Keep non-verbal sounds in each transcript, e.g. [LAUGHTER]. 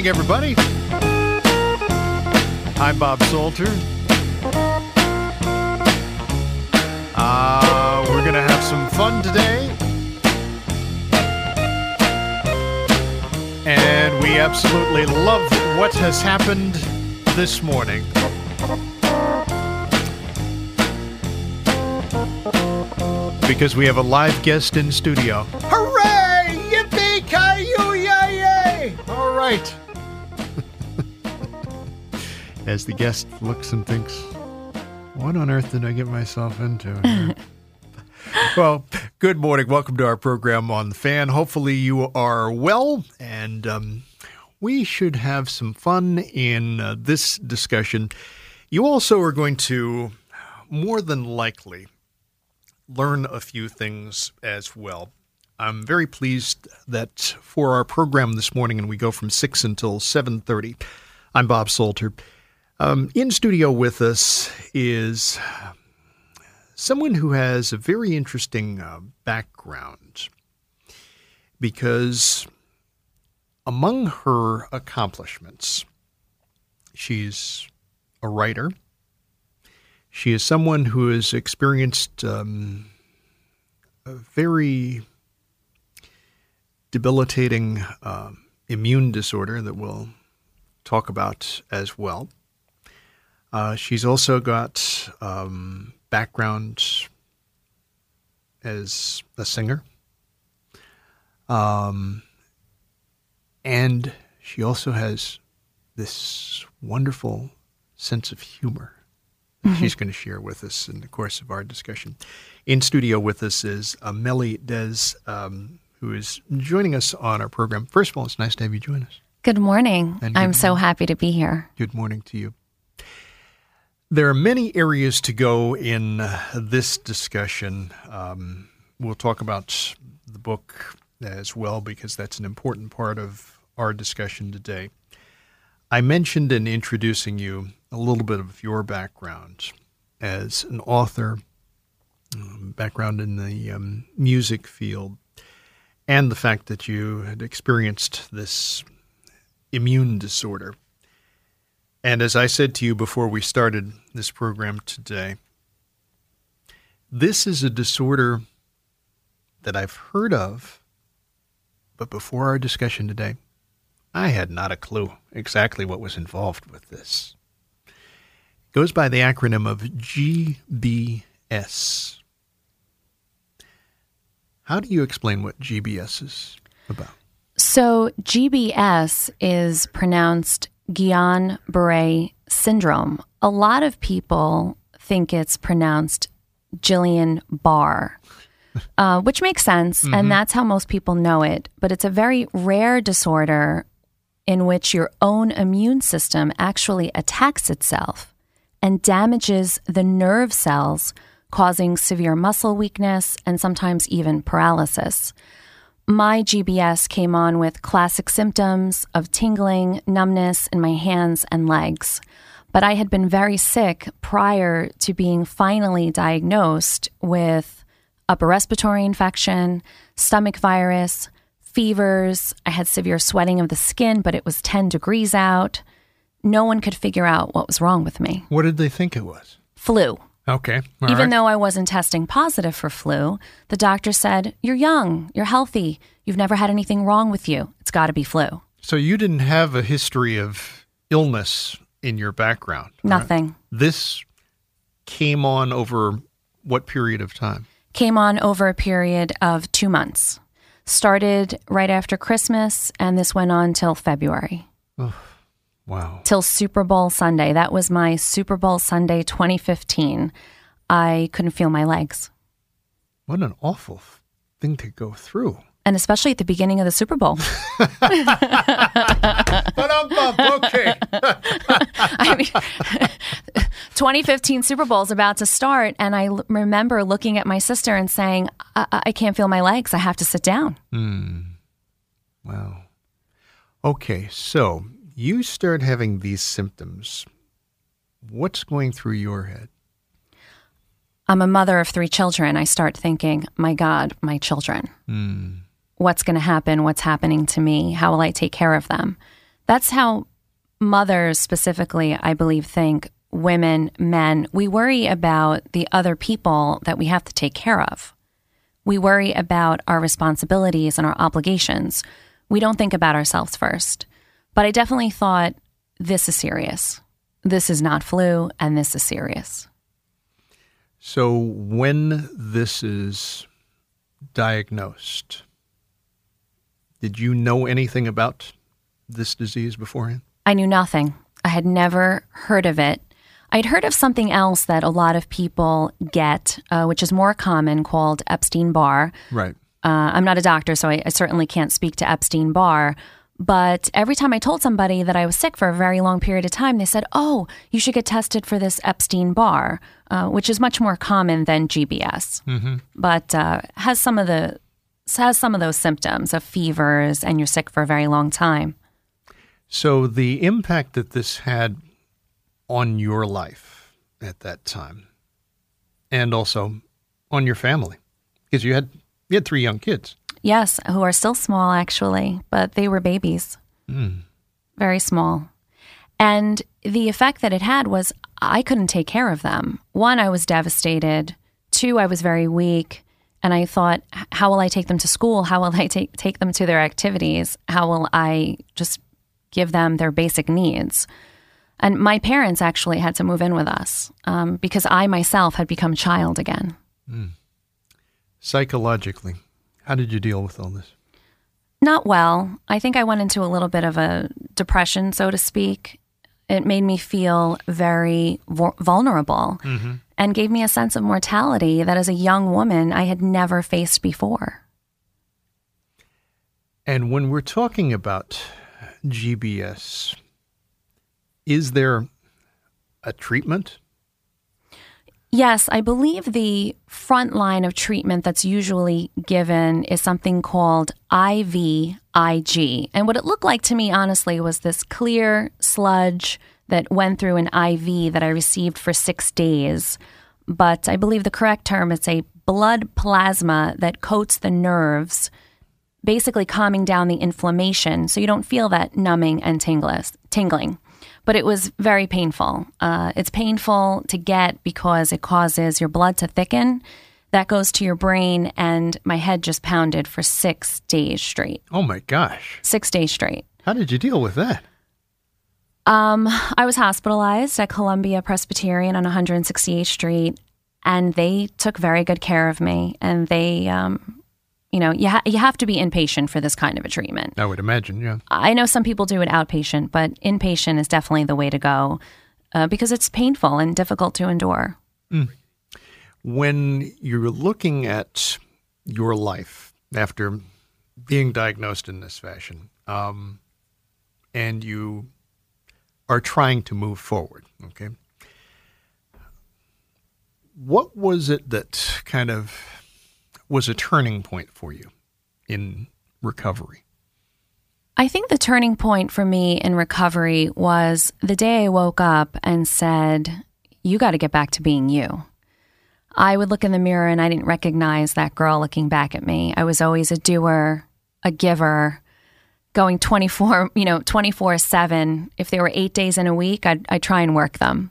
Morning, everybody. I'm Bob Salter. Uh, we're going to have some fun today. And we absolutely love what has happened this morning. because we have a live guest in studio. Hooray! Yippee ki yay yay! All right. As the guest looks and thinks, "What on earth did I get myself into?" [LAUGHS] well, good morning. Welcome to our program on the fan. Hopefully, you are well, and um, we should have some fun in uh, this discussion. You also are going to, more than likely, learn a few things as well. I'm very pleased that for our program this morning, and we go from six until seven thirty. I'm Bob Salter. Um, in studio with us is someone who has a very interesting uh, background because among her accomplishments, she's a writer. She is someone who has experienced um, a very debilitating um, immune disorder that we'll talk about as well. Uh, she's also got um, background as a singer, um, and she also has this wonderful sense of humor she's going to share with us in the course of our discussion. In studio with us is Amelie Des, um, who is joining us on our program. First of all, it's nice to have you join us. Good morning. Good I'm so happy to be here. Good morning to you. There are many areas to go in uh, this discussion. Um, we'll talk about the book as well because that's an important part of our discussion today. I mentioned in introducing you a little bit of your background as an author, um, background in the um, music field, and the fact that you had experienced this immune disorder. And as I said to you before we started this program today, this is a disorder that I've heard of, but before our discussion today, I had not a clue exactly what was involved with this. It goes by the acronym of GBS. How do you explain what GBS is about? So, GBS is pronounced Guillain Barre syndrome. A lot of people think it's pronounced Jillian Barr, uh, which makes sense, and that's how most people know it. But it's a very rare disorder in which your own immune system actually attacks itself and damages the nerve cells, causing severe muscle weakness and sometimes even paralysis. My GBS came on with classic symptoms of tingling, numbness in my hands and legs. But I had been very sick prior to being finally diagnosed with upper respiratory infection, stomach virus, fevers. I had severe sweating of the skin, but it was 10 degrees out. No one could figure out what was wrong with me. What did they think it was? Flu. Okay. all Even right. though I wasn't testing positive for flu, the doctor said, You're young, you're healthy, You've never had anything wrong with you. It's got to be flu. So you didn't have a history of illness in your background. right? Nothing. This came on over what period of time? Came on over a period of two months. Started right after Christmas, and this went on till February, Wow. till Super Bowl Sunday. That was my Super Bowl Sunday 2015. I couldn't feel my legs. What an awful thing to go through. And especially at the beginning of the Super Bowl. [LAUGHS] [LAUGHS] But um, okay. [LAUGHS] I mean, 2015 Super Bowl is about to start, and I l- remember looking at my sister and saying, I-, I-, I can't feel my legs. I have to sit down. Hmm. Wow. Okay, so you start having these symptoms. What's going through your head? I'm a mother of three children. I start thinking, my God, my children. Hmm. What's going to happen? What's happening to me? How will I take care of them? That's how mothers, specifically, I believe, think women, men. We worry about the other people that we have to take care of. We worry about our responsibilities and our obligations. We don't think about ourselves first. But I definitely thought, this is serious. This is not flu, and this is serious. So, when this is diagnosed, did you know anything about this disease beforehand? I knew nothing. I had never heard of it. I'd heard of something else that a lot of people get, uh, which is more common, called Epstein Barr. Right. Uh, I'm not a doctor, so I, I certainly can't speak to Epstein Barr. But every time I told somebody that I was sick for a very long period of time, they said, "Oh, you should get tested for this Epstein Barr, uh, which is much more common than GBS, but uh, has some of the has some of those symptoms of fevers, and you're sick for a very long time." So, the impact that this had on your life at that time, and also on your family, because you had you had three young kids. Yes, who are still small actually, but they were babies. Very small. And the effect that it had was I couldn't take care of them. One, I was devastated. Two, I was very weak. And I thought, how will I take them to school? How will I [LAUGHS] take, take them to their activities? How will I just give them their basic needs? And my parents actually had to move in with us um, because I myself had become child again. Psychologically, how did you deal with all this? Not well. I think I went into a little bit of a depression, so to speak. It made me feel very vu- vulnerable mm-hmm. and gave me a sense of mortality that as a young woman I had never faced before. And when we're talking about GBS, is there a treatment? Yes, I believe the front line of treatment that's usually given is something called IVIG. And what it looked like to me, honestly, was this clear sludge that went through an IV that I received for six days. But I believe the correct term is a blood plasma that coats the nerves, basically calming down the inflammation so you don't feel that numbing and tingling but it was very painful. Uh, it's painful to get because it causes your blood to thicken. That goes to your brain, and my head just pounded for six days straight. Oh my gosh. Six days straight. How did you deal with that? Um, I was hospitalized at Columbia Presbyterian on 168th Street, and they took very good care of me. And they, um, you know, you, ha- you have to be inpatient for this kind of a treatment. I would imagine, yeah. I know some people do it outpatient, but inpatient is definitely the way to go uh, because it's painful and difficult to endure. When you're looking at your life after being diagnosed in this fashion, um, and you are trying to move forward, okay? What was it that kind of was a turning point for you in recovery? I think the turning point for me in recovery was the day I woke up and said, You got to get back to being you. I would look in the mirror and I didn't recognize that girl looking back at me. I was always a doer, a giver, going 24, you know, 24 7. If there were eight days in a week, I'd, I'd try and work them.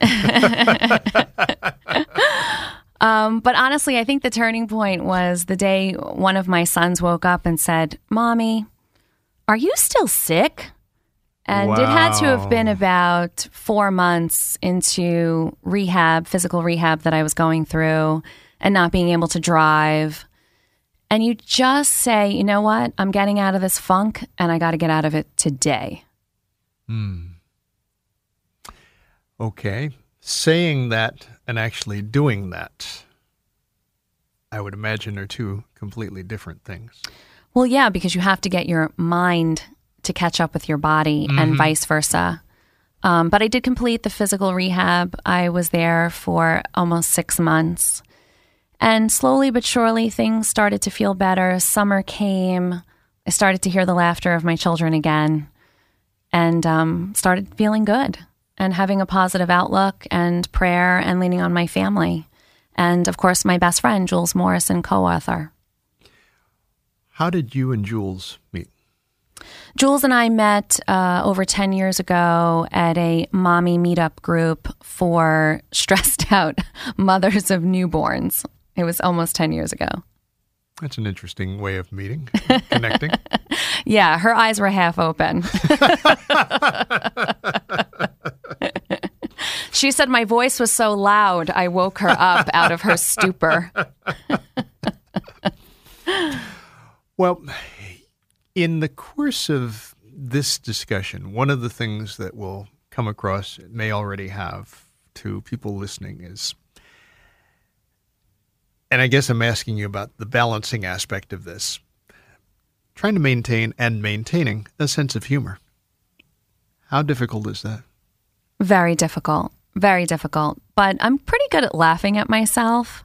[LAUGHS] [LAUGHS] Um, but honestly, I think the turning point was the day one of my sons woke up and said, Mommy, are you still sick? And it had to have been about four months into rehab, physical rehab that I was going through, and not being able to drive. And you just say, you know what? I'm getting out of this funk and I got to get out of it today. Hmm. Okay. Saying that and actually doing that, I would imagine are two completely different things. Well, yeah, because you have to get your mind to catch up with your body and vice versa. Um, but I did complete the physical rehab. I was there for almost six months. And slowly but surely, things started to feel better. Summer came. I started to hear the laughter of my children again and um, started feeling good and having a positive outlook and prayer and leaning on my family. And of course, my best friend, Jules Morrison, co author. How did you and Jules meet? Jules and I met uh, over 10 years ago at a mommy meetup group for [LAUGHS] stressed out mothers of newborns. It was almost 10 years ago. That's an interesting way of meeting, connecting. [LAUGHS] Yeah, her eyes were half open. [LAUGHS] she said my voice was so loud, I woke her up [LAUGHS] out of her stupor. Well, in the course of this discussion, one of the things that will come across, it may already have to people listening, is, and I guess I'm asking you about the balancing aspect of this, trying to maintain and maintaining a sense of humor. How difficult is that? Very difficult. Very difficult. But I'm pretty good at laughing at myself.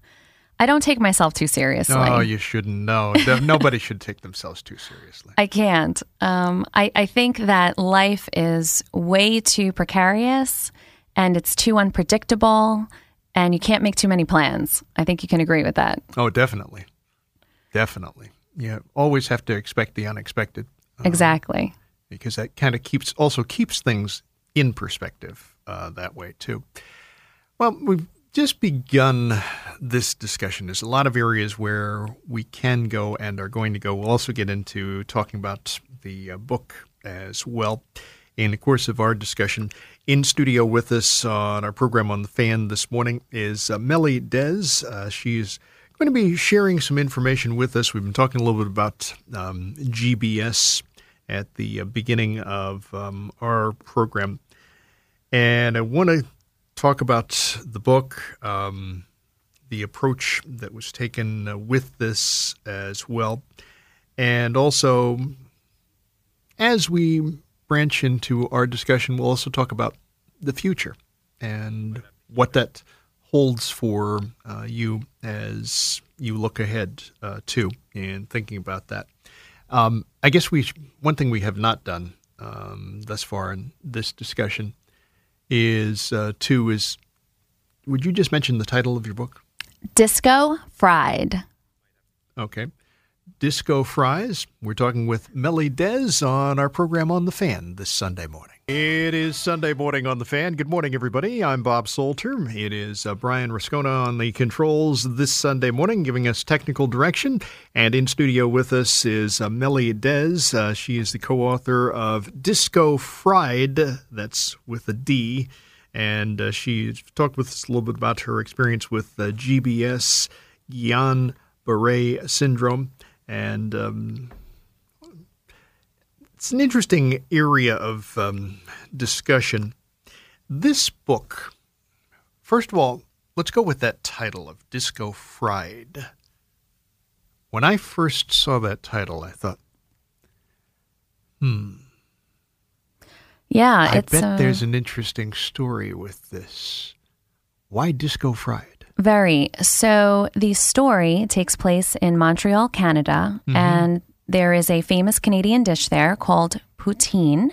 I don't take myself too seriously. Oh, you shouldn't know. No- [LAUGHS] Nobody should take themselves too seriously. I can't. Um, I, I think that life is way too precarious and it's too unpredictable and you can't make too many plans. I think you can agree with that. Oh, definitely. Definitely. You always have to expect the unexpected. Exactly. because that kind of keeps also keeps things in perspective uh, that way too. Well, we've just begun this discussion. There's a lot of areas where we can go and are going to go. We'll also get into talking about the uh, book as well in the course of our discussion. In studio with us on our program on the fan this morning is uh, Melly Dez. Uh, she's going to be sharing some information with us. We've been talking a little bit about um, GBS at the uh, beginning of um, our program. And I want to talk about the book, um, the approach that was taken uh, with this as well. And also, as we branch into our discussion, we'll also talk about the future and what that holds for uh, you as you look ahead uh, to in thinking about that. Um, I guess we one thing we have not done um, thus far in this discussion is uh, two is would you just mention the title of your book? Disco fried. Okay. Disco Fries. We're talking with Melly Dez on our program on The Fan this Sunday morning. It is Sunday morning on The Fan. Good morning, everybody. I'm Bob Salter. It is uh, Brian Rascona on the controls this Sunday morning, giving us technical direction. And in studio with us is uh, Melly Dez. Uh, she is the co author of Disco Fried, that's with a D. And uh, she talked with us a little bit about her experience with uh, GBS, Guillain Barre syndrome. And um, it's an interesting area of um, discussion. This book, first of all, let's go with that title of Disco Fried. When I first saw that title, I thought, hmm. Yeah, I it's bet uh, there's an interesting story with this. Why Disco Fried? Very. So the story takes place in Montreal, Canada, and there is a famous Canadian dish there called poutine,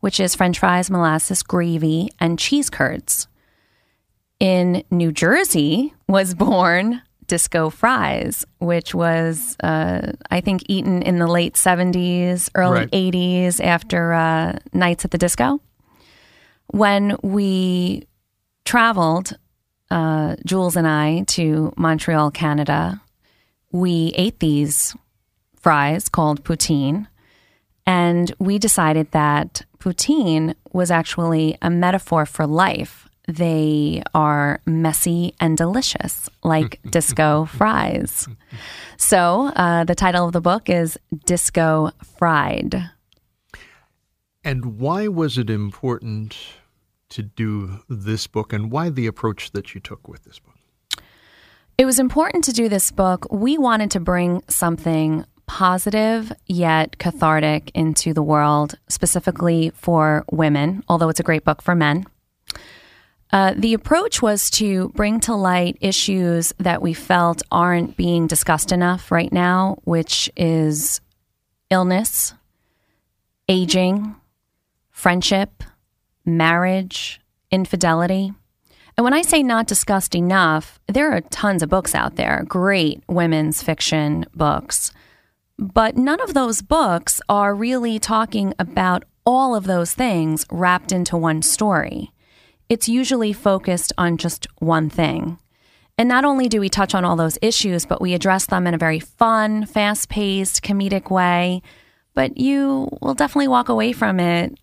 which is french fries, molasses, gravy, and cheese curds. In New Jersey was [LAUGHS] born disco fries, which was, uh, I think, eaten in the late 70s, early Right. 80s after uh, Nights at the Disco. When we traveled uh, Jules and I to Montreal, Canada, we ate these fries called poutine. And we decided that poutine was actually a metaphor for life. They are messy and delicious, like [LAUGHS] disco fries. So uh, the title of the book is Disco Fried. And why was it important to do this book and why the approach that you took with this book? It was important to do this book. We wanted to bring something positive yet cathartic into the world, specifically for women, although it's a great book for men. Uh, the approach was to bring to light issues that we felt aren't being discussed enough right now, which is illness, aging, friendship, marriage, infidelity. And when I say not discussed enough, there are tons of books out there, great women's fiction books. But none of those books are really talking about all of those things wrapped into one story. It's usually focused on just one thing. And not only do we touch on all those issues, but we address them in a very fun, fast paced, comedic way. But you will definitely walk away from it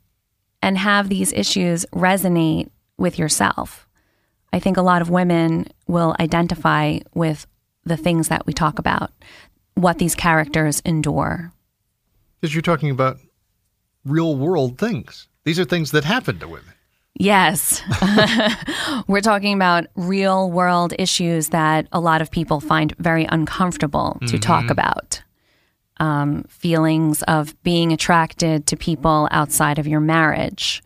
and have these issues resonate with yourself. I think a lot of women will identify with the things that we talk about, what these characters endure. Because you're talking about real world things. These are things that happen to women. Yes. [LAUGHS] We're talking about real world issues that a lot of people find very uncomfortable to mm-hmm. talk about. Um, feelings of being attracted to people outside of your marriage,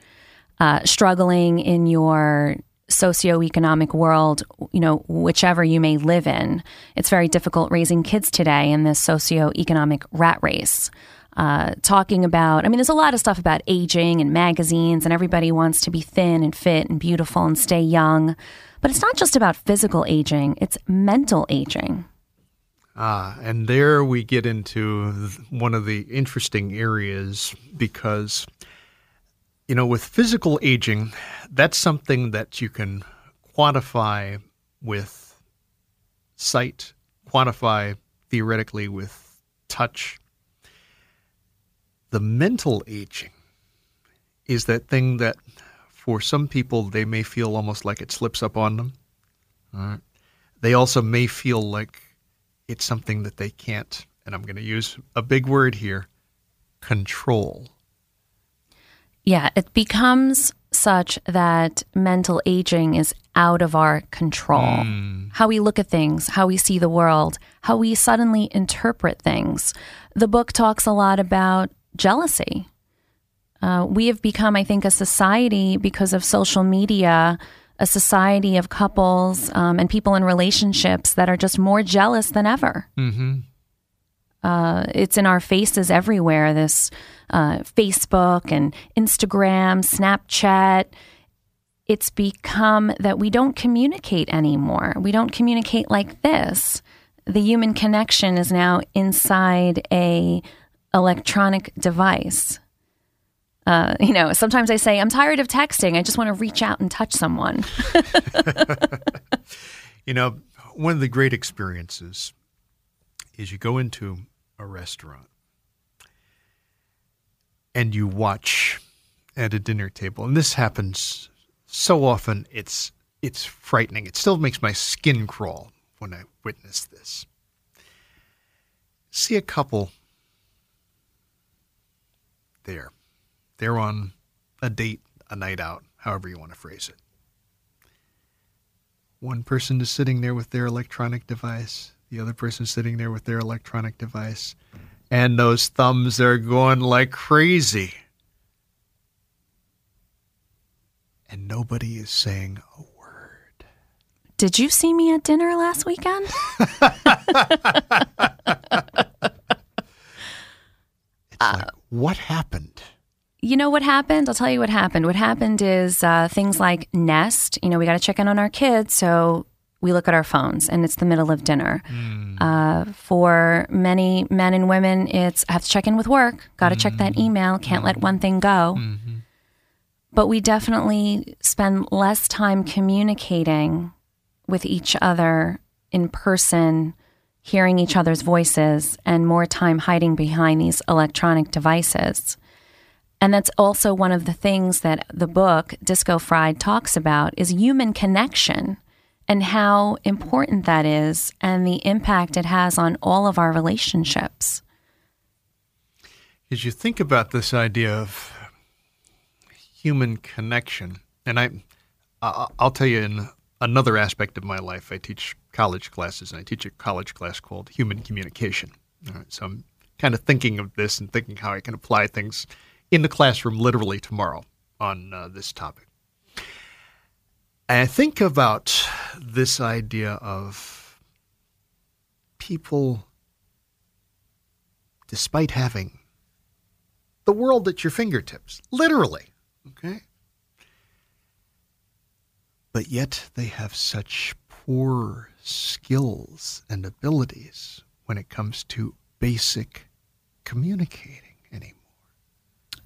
uh, struggling in your socioeconomic world, you know, whichever you may live in. It's very difficult raising kids today in this socioeconomic rat race. Uh, talking about, I mean, there's a lot of stuff about aging and magazines, and everybody wants to be thin and fit and beautiful and stay young. But it's not just about physical aging, it's mental aging. Ah, and there we get into one of the interesting areas because you know, with physical aging, that's something that you can quantify with sight, quantify theoretically with touch. The mental aging is that thing that for some people they may feel almost like it slips up on them. They also may feel like it's something that they can't, and I'm going to use a big word here, control. Yeah, it becomes such that mental aging is out of our control. Mm. How we look at things, how we see the world, how we suddenly interpret things. The book talks a lot about jealousy. Uh, we have become, I think, a society because of social media, a society of couples um, and people in relationships that are just more jealous than ever. Mm-hmm. Uh, it's in our faces everywhere. This uh, Facebook and Instagram, Snapchat. It's become that we don't communicate anymore. We don't communicate like this. The human connection is now inside a electronic device. Uh, you know, sometimes I say, I'm tired of texting. I just want to reach out and touch someone. [LAUGHS] you know, one of the great experiences is you go into a restaurant and you watch at a dinner table, and this happens so often, it's it's frightening. It still makes my skin crawl when I witness this. See a couple there. They're on a date, a night out, however you want to phrase it. One person is sitting there with their electronic device, the other person sitting there with their electronic device and those thumbs are going like crazy. And nobody is saying a word. Did you see me at dinner last weekend? [LAUGHS] [LAUGHS] it's like, what happened? You know what happened? I'll tell you what happened. What happened is uh, things like Nest. You know, we got to check in on our kids. So we look at our phones and it's the middle of dinner. Mm. Uh, for many men and women, it's I have to check in with work, got to mm. check that mm-hmm. email, can't let one thing go. Mm-hmm. But we definitely spend less time communicating with each other in person, hearing each other's voices, and more time hiding behind these electronic devices. And that's also one of the things that the book Disco Fried talks about is human connection and how important that is and the impact it has on all of our relationships. As you think about this idea of human connection, and I, I'll tell you in another aspect of my life, I teach college classes, and I teach a college class called Human Communication. All right, so I'm kind of thinking of this and thinking how I can apply things in the classroom literally tomorrow on uh, this topic. And I think about this idea of people, despite having the world at your fingertips, literally, okay? But yet they have such poor skills and abilities when it comes to basic communicating.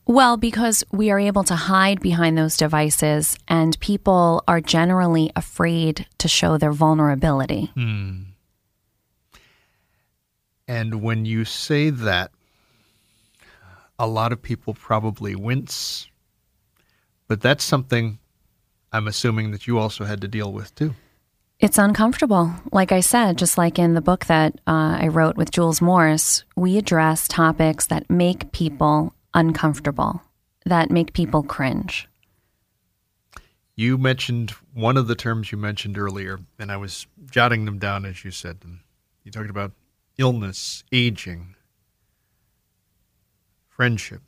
Well, because we are able to hide behind those devices, and people are generally afraid to show their vulnerability. Hmm. And when you say that, a lot of people probably wince, but that's something I'm assuming that you also had to deal with too. It's uncomfortable. Like I said, just like in the book that uh, I wrote with Jules Morris, we address topics that make people uncomfortable, that make people cringe. You mentioned one of the terms you mentioned earlier, and I was jotting them down as you said them. You talked about illness, aging, friendship,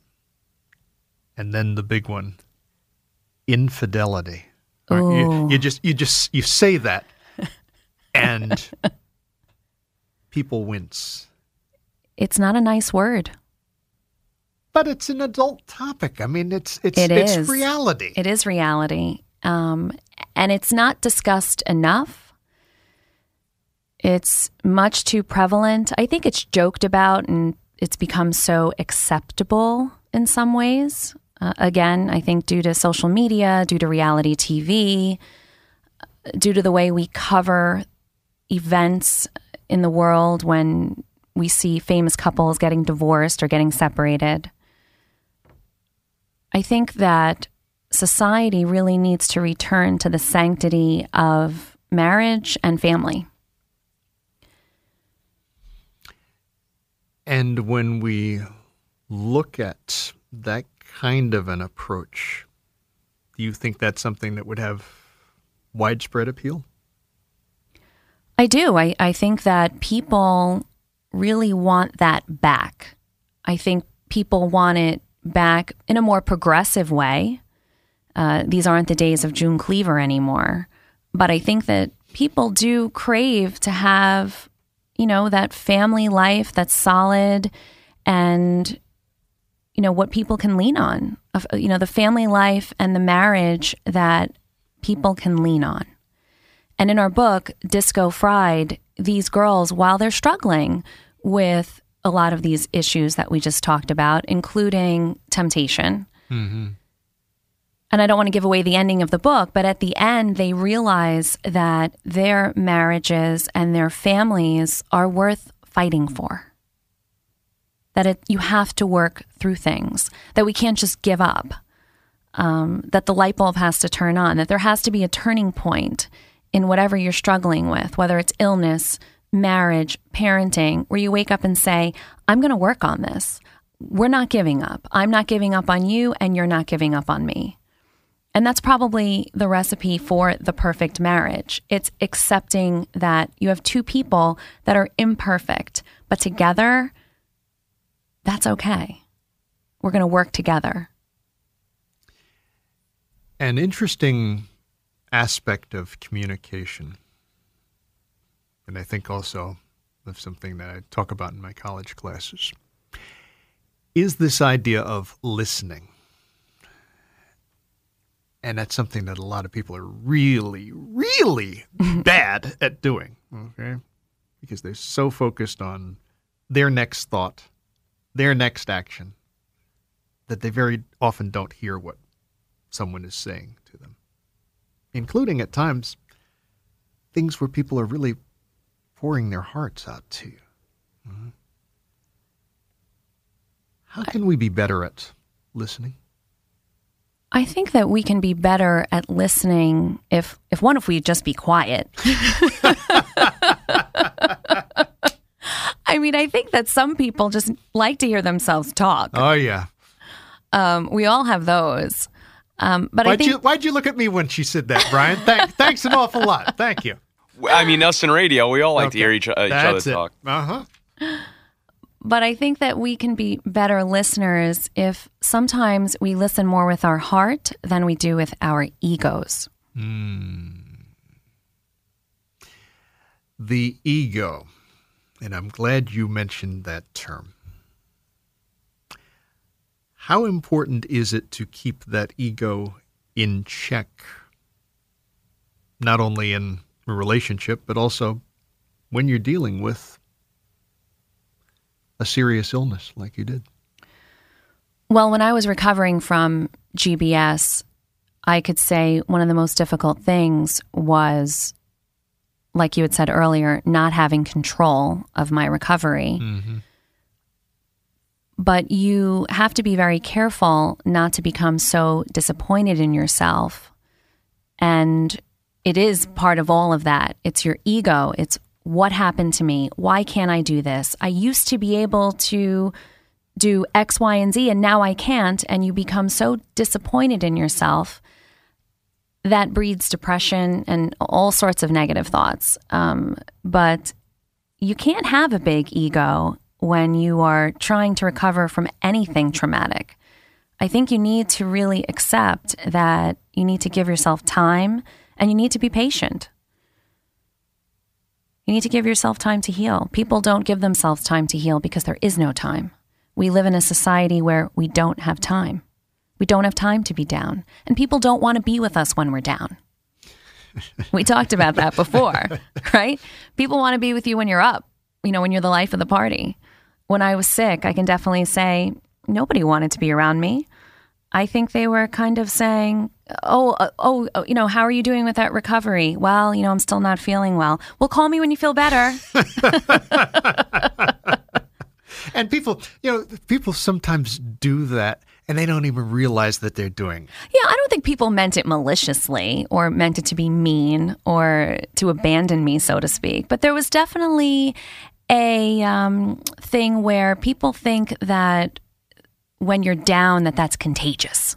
and then the big one, infidelity. You, you just you just you say that, [LAUGHS] and people wince. It's not a nice word. But it's an adult topic. I mean, it's it's It it's is. reality. It is reality. Um, and it's not discussed enough. It's much too prevalent. I think it's joked about and it's become so acceptable in some ways. Uh, again, I think due to social media, due to reality TV, due to the way we cover events in the world when we see famous couples getting divorced or getting separated. I think that society really needs to return to the sanctity of marriage and family. And when we look at that kind of an approach, do you think that's something that would have widespread appeal? I do. I, I think that people really want that back. I think people want it back in a more progressive way. Uh, these aren't the days of June Cleaver anymore. But I think that people do crave to have, you know, that family life that's solid and, you know, what people can lean on. You know, the family life and the marriage that people can lean on. And in our book, Disco Fried, these girls, while they're struggling with a lot of these issues that we just talked about, including temptation. And I don't want to give away the ending of the book, but at the end, they realize that their marriages and their families are worth fighting for. That it, you have to work through things, that we can't just give up, um, that the light bulb has to turn on, that there has to be a turning point in whatever you're struggling with, whether it's illness, marriage, parenting, where you wake up and say, I'm going to work on this. We're not giving up. I'm not giving up on you, and you're not giving up on me. And that's probably the recipe for the perfect marriage. It's accepting that you have two people that are imperfect, but together, that's okay. We're going to work together. An interesting aspect of communication, and I think also of something that I talk about in my college classes, is this idea of listening. And that's something that a lot of people are really, really [LAUGHS] bad at doing, okay? Because they're so focused on their next thought, their next action, that they very often don't hear what someone is saying to them, including at times things where people are really pouring their hearts out to you. Mm-hmm. How can we be better at listening? I think that we can be better at listening if if one if we just be quiet. [LAUGHS] I mean, I think that some people just like to hear themselves talk. Oh yeah. Um, we all have those. Um, but why'd I think you why'd you look at me when she said that, Brian? Thank, thanks an awful lot. Thank you. I mean, us in radio, we all like to hear each, uh, each other it. talk. Uh huh. But I think that we can be better listeners if sometimes we listen more with our heart than we do with our egos. The ego, and I'm glad you mentioned that term. How important is it to keep that ego in check? Not only in a relationship, but also when you're dealing with a serious illness like you did. Well, when I was recovering from GBS, I could say one of the most difficult things was, like you had said earlier, not having control of my recovery. Mm-hmm. But you have to be very careful not to become so disappointed in yourself. And it is part of all of that. It's your ego. It's what happened to me? Why can't I do this? I used to be able to do X, Y, and Z, and now I can't. And you become so disappointed in yourself that breeds depression and all sorts of negative thoughts. Um, but you can't have a big ego when you are trying to recover from anything traumatic. I think you need to really accept that you need to give yourself time and you need to be patient. You need to give yourself time to heal. People don't give themselves time to heal because there is no time. We live in a society where we don't have time. We don't have time to be down. And people don't want to be with us when we're down. [LAUGHS] we talked about that before, [LAUGHS] right? People want to be with you when you're up, you know, when you're the life of the party. When I was sick, I can definitely say nobody wanted to be around me. I think they were kind of saying, "Oh, uh, oh, oh, you know, how are you doing with that recovery?" Well, you know, I'm still not feeling well. Well, call me when you feel better. [LAUGHS] And people, you know, people sometimes do that and they don't even realize that they're doing. it. Yeah, I don't think people meant it maliciously or meant it to be mean or to abandon me, so to speak. But there was definitely a um, thing where people think that when you're down, that that's contagious.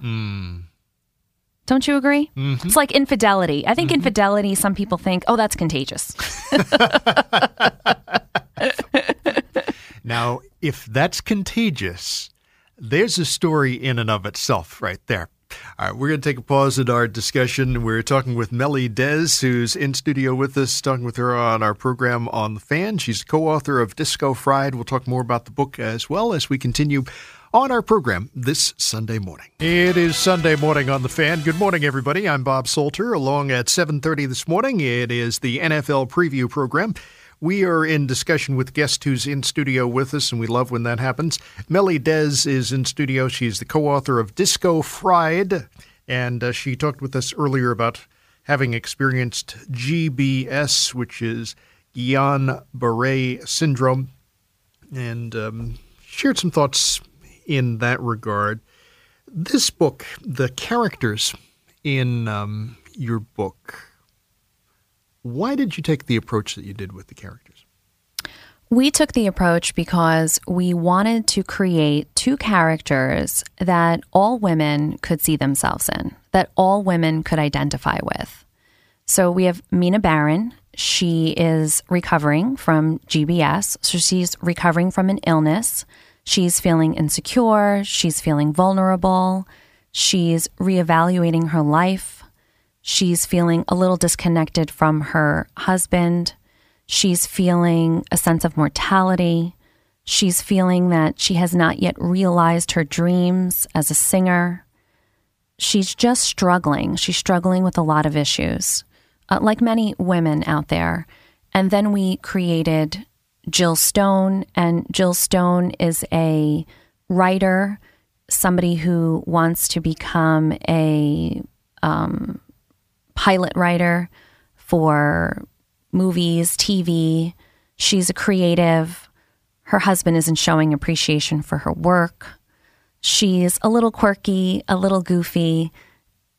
Don't you agree? Mm-hmm. It's like infidelity. I think mm-hmm. infidelity. Some people think, oh, that's contagious. [LAUGHS] Now, if that's contagious, there's a story in and of itself right there. All right, we're going to take a pause in our discussion. We're talking with Melly Dez, who's in studio with us, talking with her on our program on the fan. She's co author of Disco Fried. We'll talk more about the book as well as we continue on our program this Sunday morning. It is Sunday morning on the fan. Good morning, everybody. I'm Bob Salter. Along at 7:30 this morning, it is the NFL preview program. We are in discussion with guest who's in studio with us, and we love when that happens. Melly Dez is in studio. She's the co-author of Disco Fried, and uh, she talked with us earlier about having experienced GBS, which is Guillain-Barré syndrome, and um, shared some thoughts in that regard. This book, the characters in um, your book, why did you take the approach that you did with the characters? We took the approach because we wanted to create two characters that all women could see themselves in, that all women could identify with. So we have Mina Barron. She is recovering from GBS. So she's recovering from an illness. She's feeling insecure. She's feeling vulnerable. She's reevaluating her life. She's feeling a little disconnected from her husband. She's feeling a sense of mortality. She's feeling that she has not yet realized her dreams as a singer. She's just struggling. She's struggling with a lot of issues, uh, like many women out there. And then we created Jill Stone, and Jill Stone is a writer, somebody who wants to become a um, pilot writer for movies, TV. She's a creative. Her husband isn't showing appreciation for her work. She's a little quirky, a little goofy.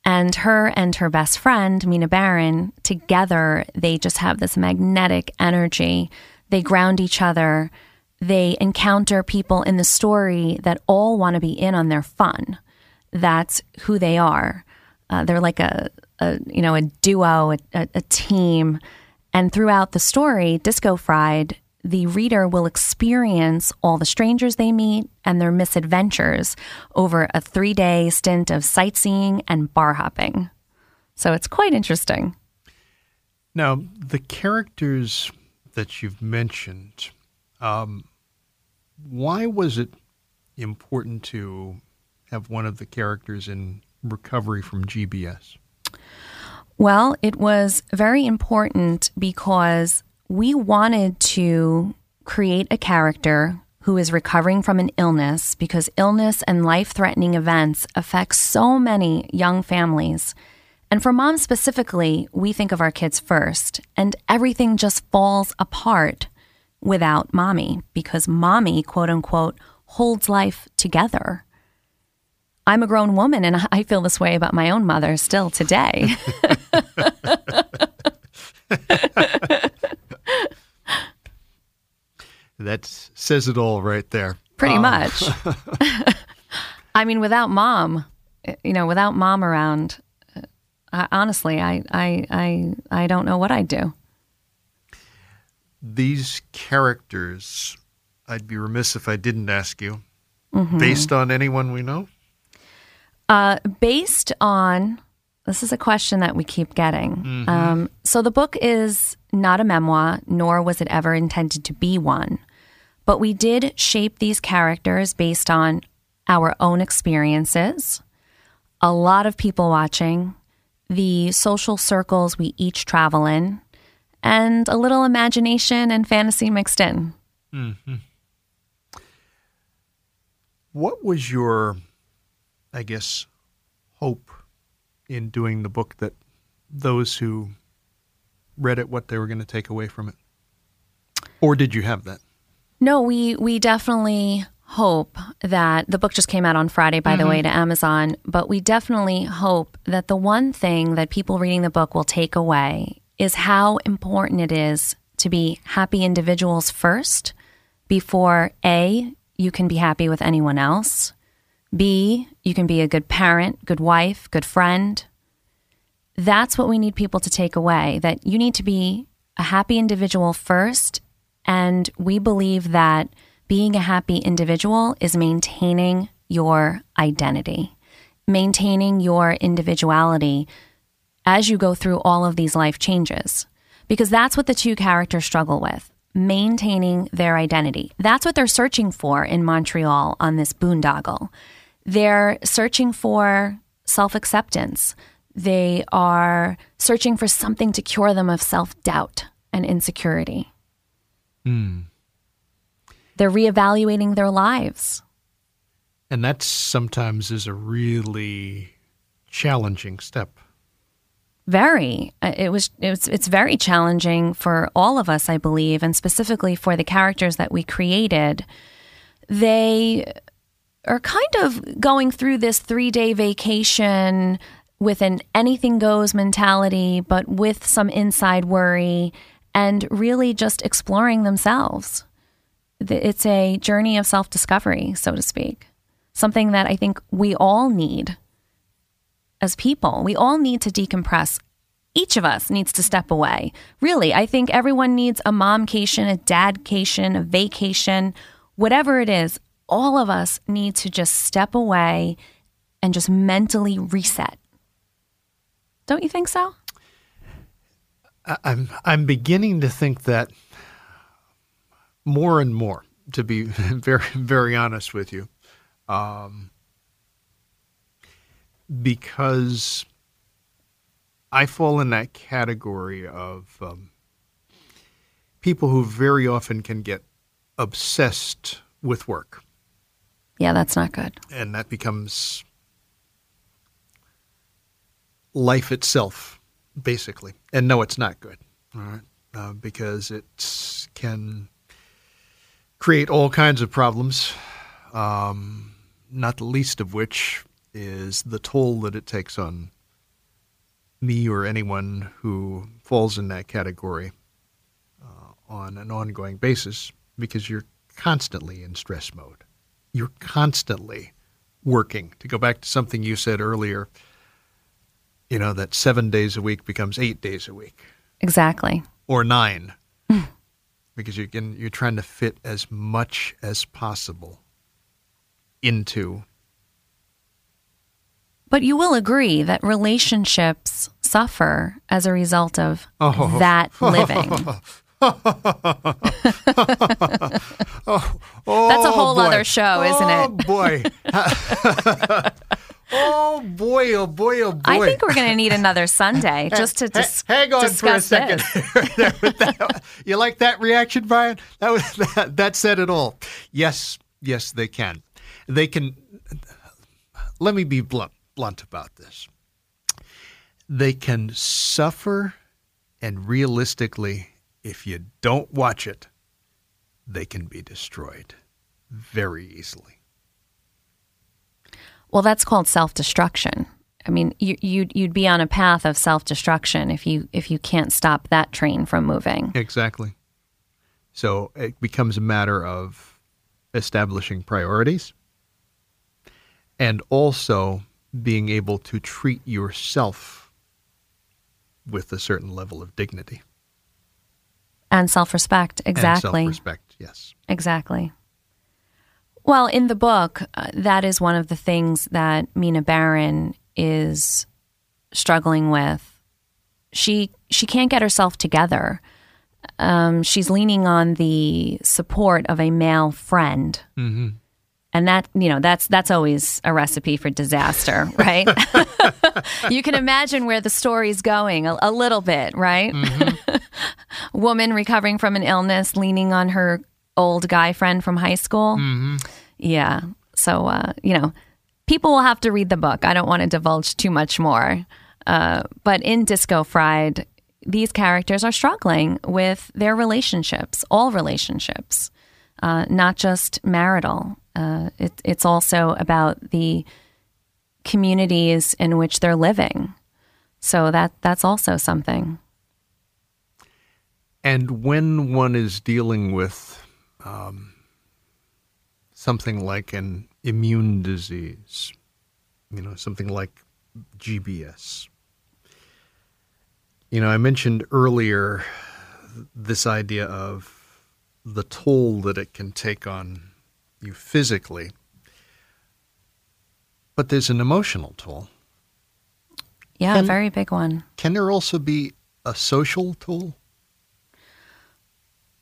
And her and her best friend, Mina Baron, together, they just have this magnetic energy. They ground each other. They encounter people in the story that all want to be in on their fun. That's who they are. Uh, they're like a, a, you know, a duo, a, a, team. And throughout the story, Disco Fried, the reader will experience all the strangers they meet and their misadventures over a three day stint of sightseeing and bar hopping. So it's quite interesting. Now, the characters that you've mentioned, um, why was it important to have one of the characters in recovery from GBS? Well, it was very important because we wanted to create a character who is recovering from an illness because illness and life threatening events affect so many young families. And for moms specifically, we think of our kids first, and everything just falls apart without mommy because mommy, quote unquote, holds life together. I'm a grown woman and I feel this way about my own mother still today. [LAUGHS] that says it all right there. Pretty um. much. [LAUGHS] I mean, without mom, you know, without mom around, I, honestly, I, I, I, I don't know what I'd do. These characters, I'd be remiss if I didn't ask you, mm-hmm. based on anyone we know? Uh, based on this is a question that we keep getting. Mm-hmm. Um, so the book is not a memoir, nor was it ever intended to be one. But we did shape these characters based on our own experiences, a lot of people watching, the social circles we each travel in, and a little imagination and fantasy mixed in. Mm-hmm. What was your I guess, hope in doing the book that those who read it what they were going to take away from it? Or did you have that? No, we we definitely hope that the book just came out on Friday by mm-hmm. the way to Amazon, but we definitely hope that the one thing that people reading the book will take away is how important it is to be happy individuals first before A you can be happy with anyone else B, you can be a good parent, good wife, good friend. That's what we need people to take away that you need to be a happy individual first. And we believe that being a happy individual is maintaining your identity, maintaining your individuality as you go through all of these life changes. Because that's what the two characters struggle with maintaining their identity. That's what they're searching for in Montreal on this boondoggle. They're searching for self acceptance. They are searching for something to cure them of self doubt and insecurity. Mm. They're reevaluating their lives. And that sometimes is a really challenging step. Very. Uh, it was. It was. It's very challenging for all of us, I believe, and specifically for the characters that we created. They are kind of going through this three day vacation with an anything goes mentality, but with some inside worry and really just exploring themselves. It's a journey of self discovery, so to speak. Something that I think we all need as people. We all need to decompress. Each of us needs to step away. Really, I think everyone needs a momcation, a dadcation, a vacation, whatever it is all of us need to just step away and just mentally reset. Don't you think so? I'm I'm beginning to think that more and more. To be [LAUGHS] very very honest with you, um, because I fall in that category of um, people who very often can get obsessed with work. Yeah, that's not good. And that becomes life itself, basically. And no, it's not good. All right. uh, because it can create all kinds of problems, um, not the least of which is the toll that it takes on me or anyone who falls in that category uh, on an ongoing basis because you're constantly in stress mode. You're constantly working. To go back to something you said earlier, you know, that seven days a week becomes eight days a week. Exactly. Or nine. Mm. because you're, you're trying to fit as much as possible into. But you will agree that relationships suffer as a result of Oh. that [LAUGHS] living. Oh, [LAUGHS] [LAUGHS] That's a oh, whole boy. other show, isn't it? oh, boy. [LAUGHS] oh boy! Oh boy! Oh boy! I think we're going to need another Sunday just to Ha- dis- hang on for a second. you like that reaction, Brian? That was that, that said it all. Yes, yes, they can. They can. Let me be blunt, blunt about this. They can suffer, and realistically, if you don't watch it, they can be destroyed very easily. Well, that's called self-destruction. I mean, you, you'd you'd be on a path of self-destruction if you if you can't stop that train from moving. Exactly. So it becomes a matter of establishing priorities and also being able to treat yourself with a certain level of dignity And self-respect, exactly. self-respect. Yes. Exactly. Well, in the book, uh, that is one of the things that Mina Barron is struggling with. She she can't get herself together. Um, she's leaning on the support of a male friend, Mm-hmm. and that you know that's that's always a recipe for disaster, [LAUGHS] right? [LAUGHS] you can imagine where the story's going a, a little bit, right? Woman recovering from an illness, leaning on her old guy friend from high school. Yeah. So, uh, you know, people will have to read the book. I don't want to divulge too much more. Uh, but in Disco Fried, these characters are struggling with their relationships, all relationships, uh, not just marital. Uh, it, it's also about the communities in which they're living. So that that's also something. And when one is dealing with um, something like an immune disease, you know, something like GBS, you know, I mentioned earlier this idea of the toll that it can take on you physically, but there's an emotional toll. Yeah, Can- a very big one. Can there also be a social toll?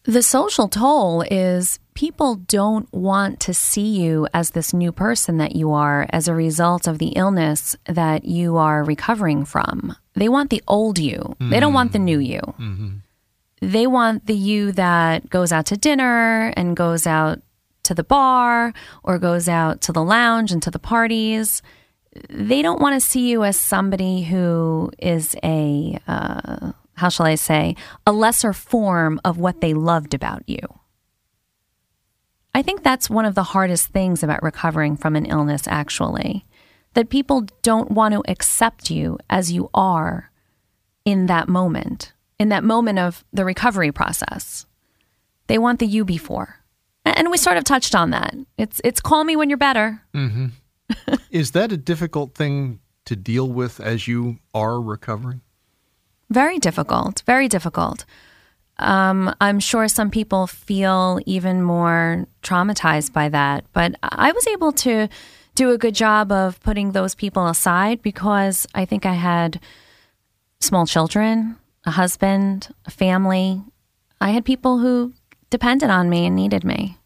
The social toll is people don't want to see you as this new person that you are as a result of the illness that you are recovering from. They want the old you, they don't want the new you. They want the you that goes out to dinner and goes out to the bar or goes out to the lounge and to the parties. They don't want to see you as somebody who is a, uh, how shall I say, a lesser form of what they loved about you. I think that's one of the hardest things about recovering from an illness, actually, that people don't want to accept you as you are in that moment, in that moment of the recovery process. They want the you before. And we sort of touched on that. It's it's call me when you're better. Mm-hmm. [LAUGHS] Is that a difficult thing to deal with as you are recovering? Very difficult, very difficult. Um, I'm sure some people feel even more traumatized by that, but I was able to do a good job of putting those people aside because I think I had small children, a husband, a family. I had people who depended on me and needed me.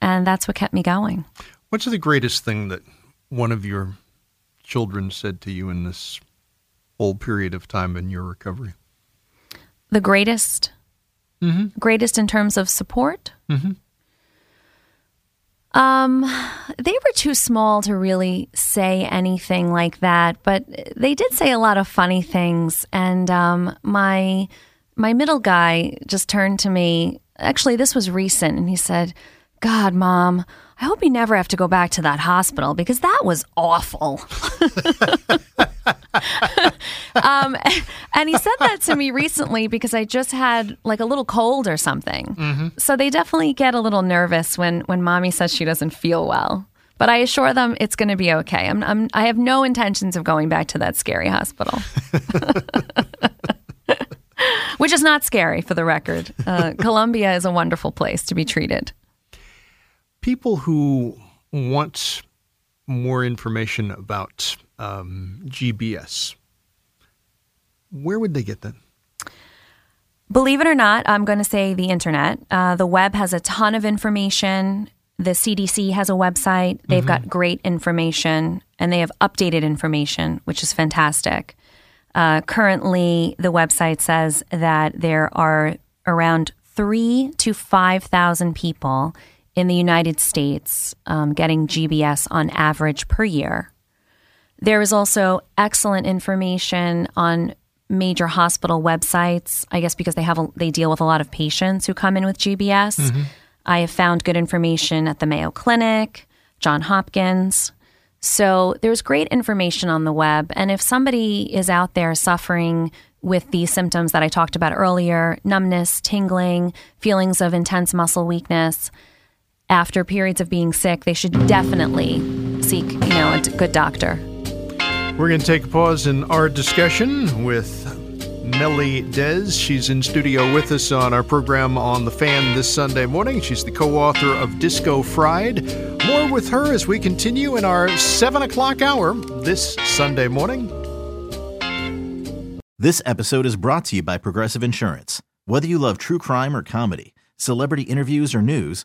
And that's what kept me going. What's the greatest thing that one of your children said to you in this whole period of time in your recovery? The greatest, Mm-hmm. greatest in terms of support. Mhm. Um, they were too small to really say anything like that, but they did say a lot of funny things. And um, my my middle guy just turned to me. Actually, this was recent, and he said, God, mom, I hope you never have to go back to that hospital because that was awful. [LAUGHS] [LAUGHS] um, [LAUGHS] and he said that to me recently because I just had like a little cold or something. Mm-hmm. So they definitely get a little nervous when when mommy says she doesn't feel well. But I assure them it's going to be okay. I'm, I'm I have no intentions of going back to that scary hospital. [LAUGHS] Which is not scary for the record. Uh, Columbia is a wonderful place to be treated. People who want more information about um, GBS, where would they get that? Believe it or not, I'm going to say the internet. Uh, the web has a ton of information. The CDC has a website. They've mm-hmm. got great information and they have updated information, which is fantastic. Uh, currently, the website says that there are around three to 5,000 people in the United States um, getting GBS on average per year. There is also excellent information on major hospital websites. I guess because they have a, they deal with a lot of patients who come in with GBS. Mm-hmm. I have found good information at the Mayo Clinic, John Hopkins. So there's great information on the web. And if somebody is out there suffering with the symptoms that I talked about earlier numbness, tingling, feelings of intense muscle weakness after periods of being sick, they should definitely seek, you know, a good doctor. We're going to take a pause in our discussion with Mellie Des. She's in studio with us on our program on The Fan this Sunday morning. She's the co author of Disco Fried. More with her as we continue in our 7 o'clock hour this Sunday morning. This episode is brought to you by Progressive Insurance. Whether you love true crime or comedy, celebrity interviews or news,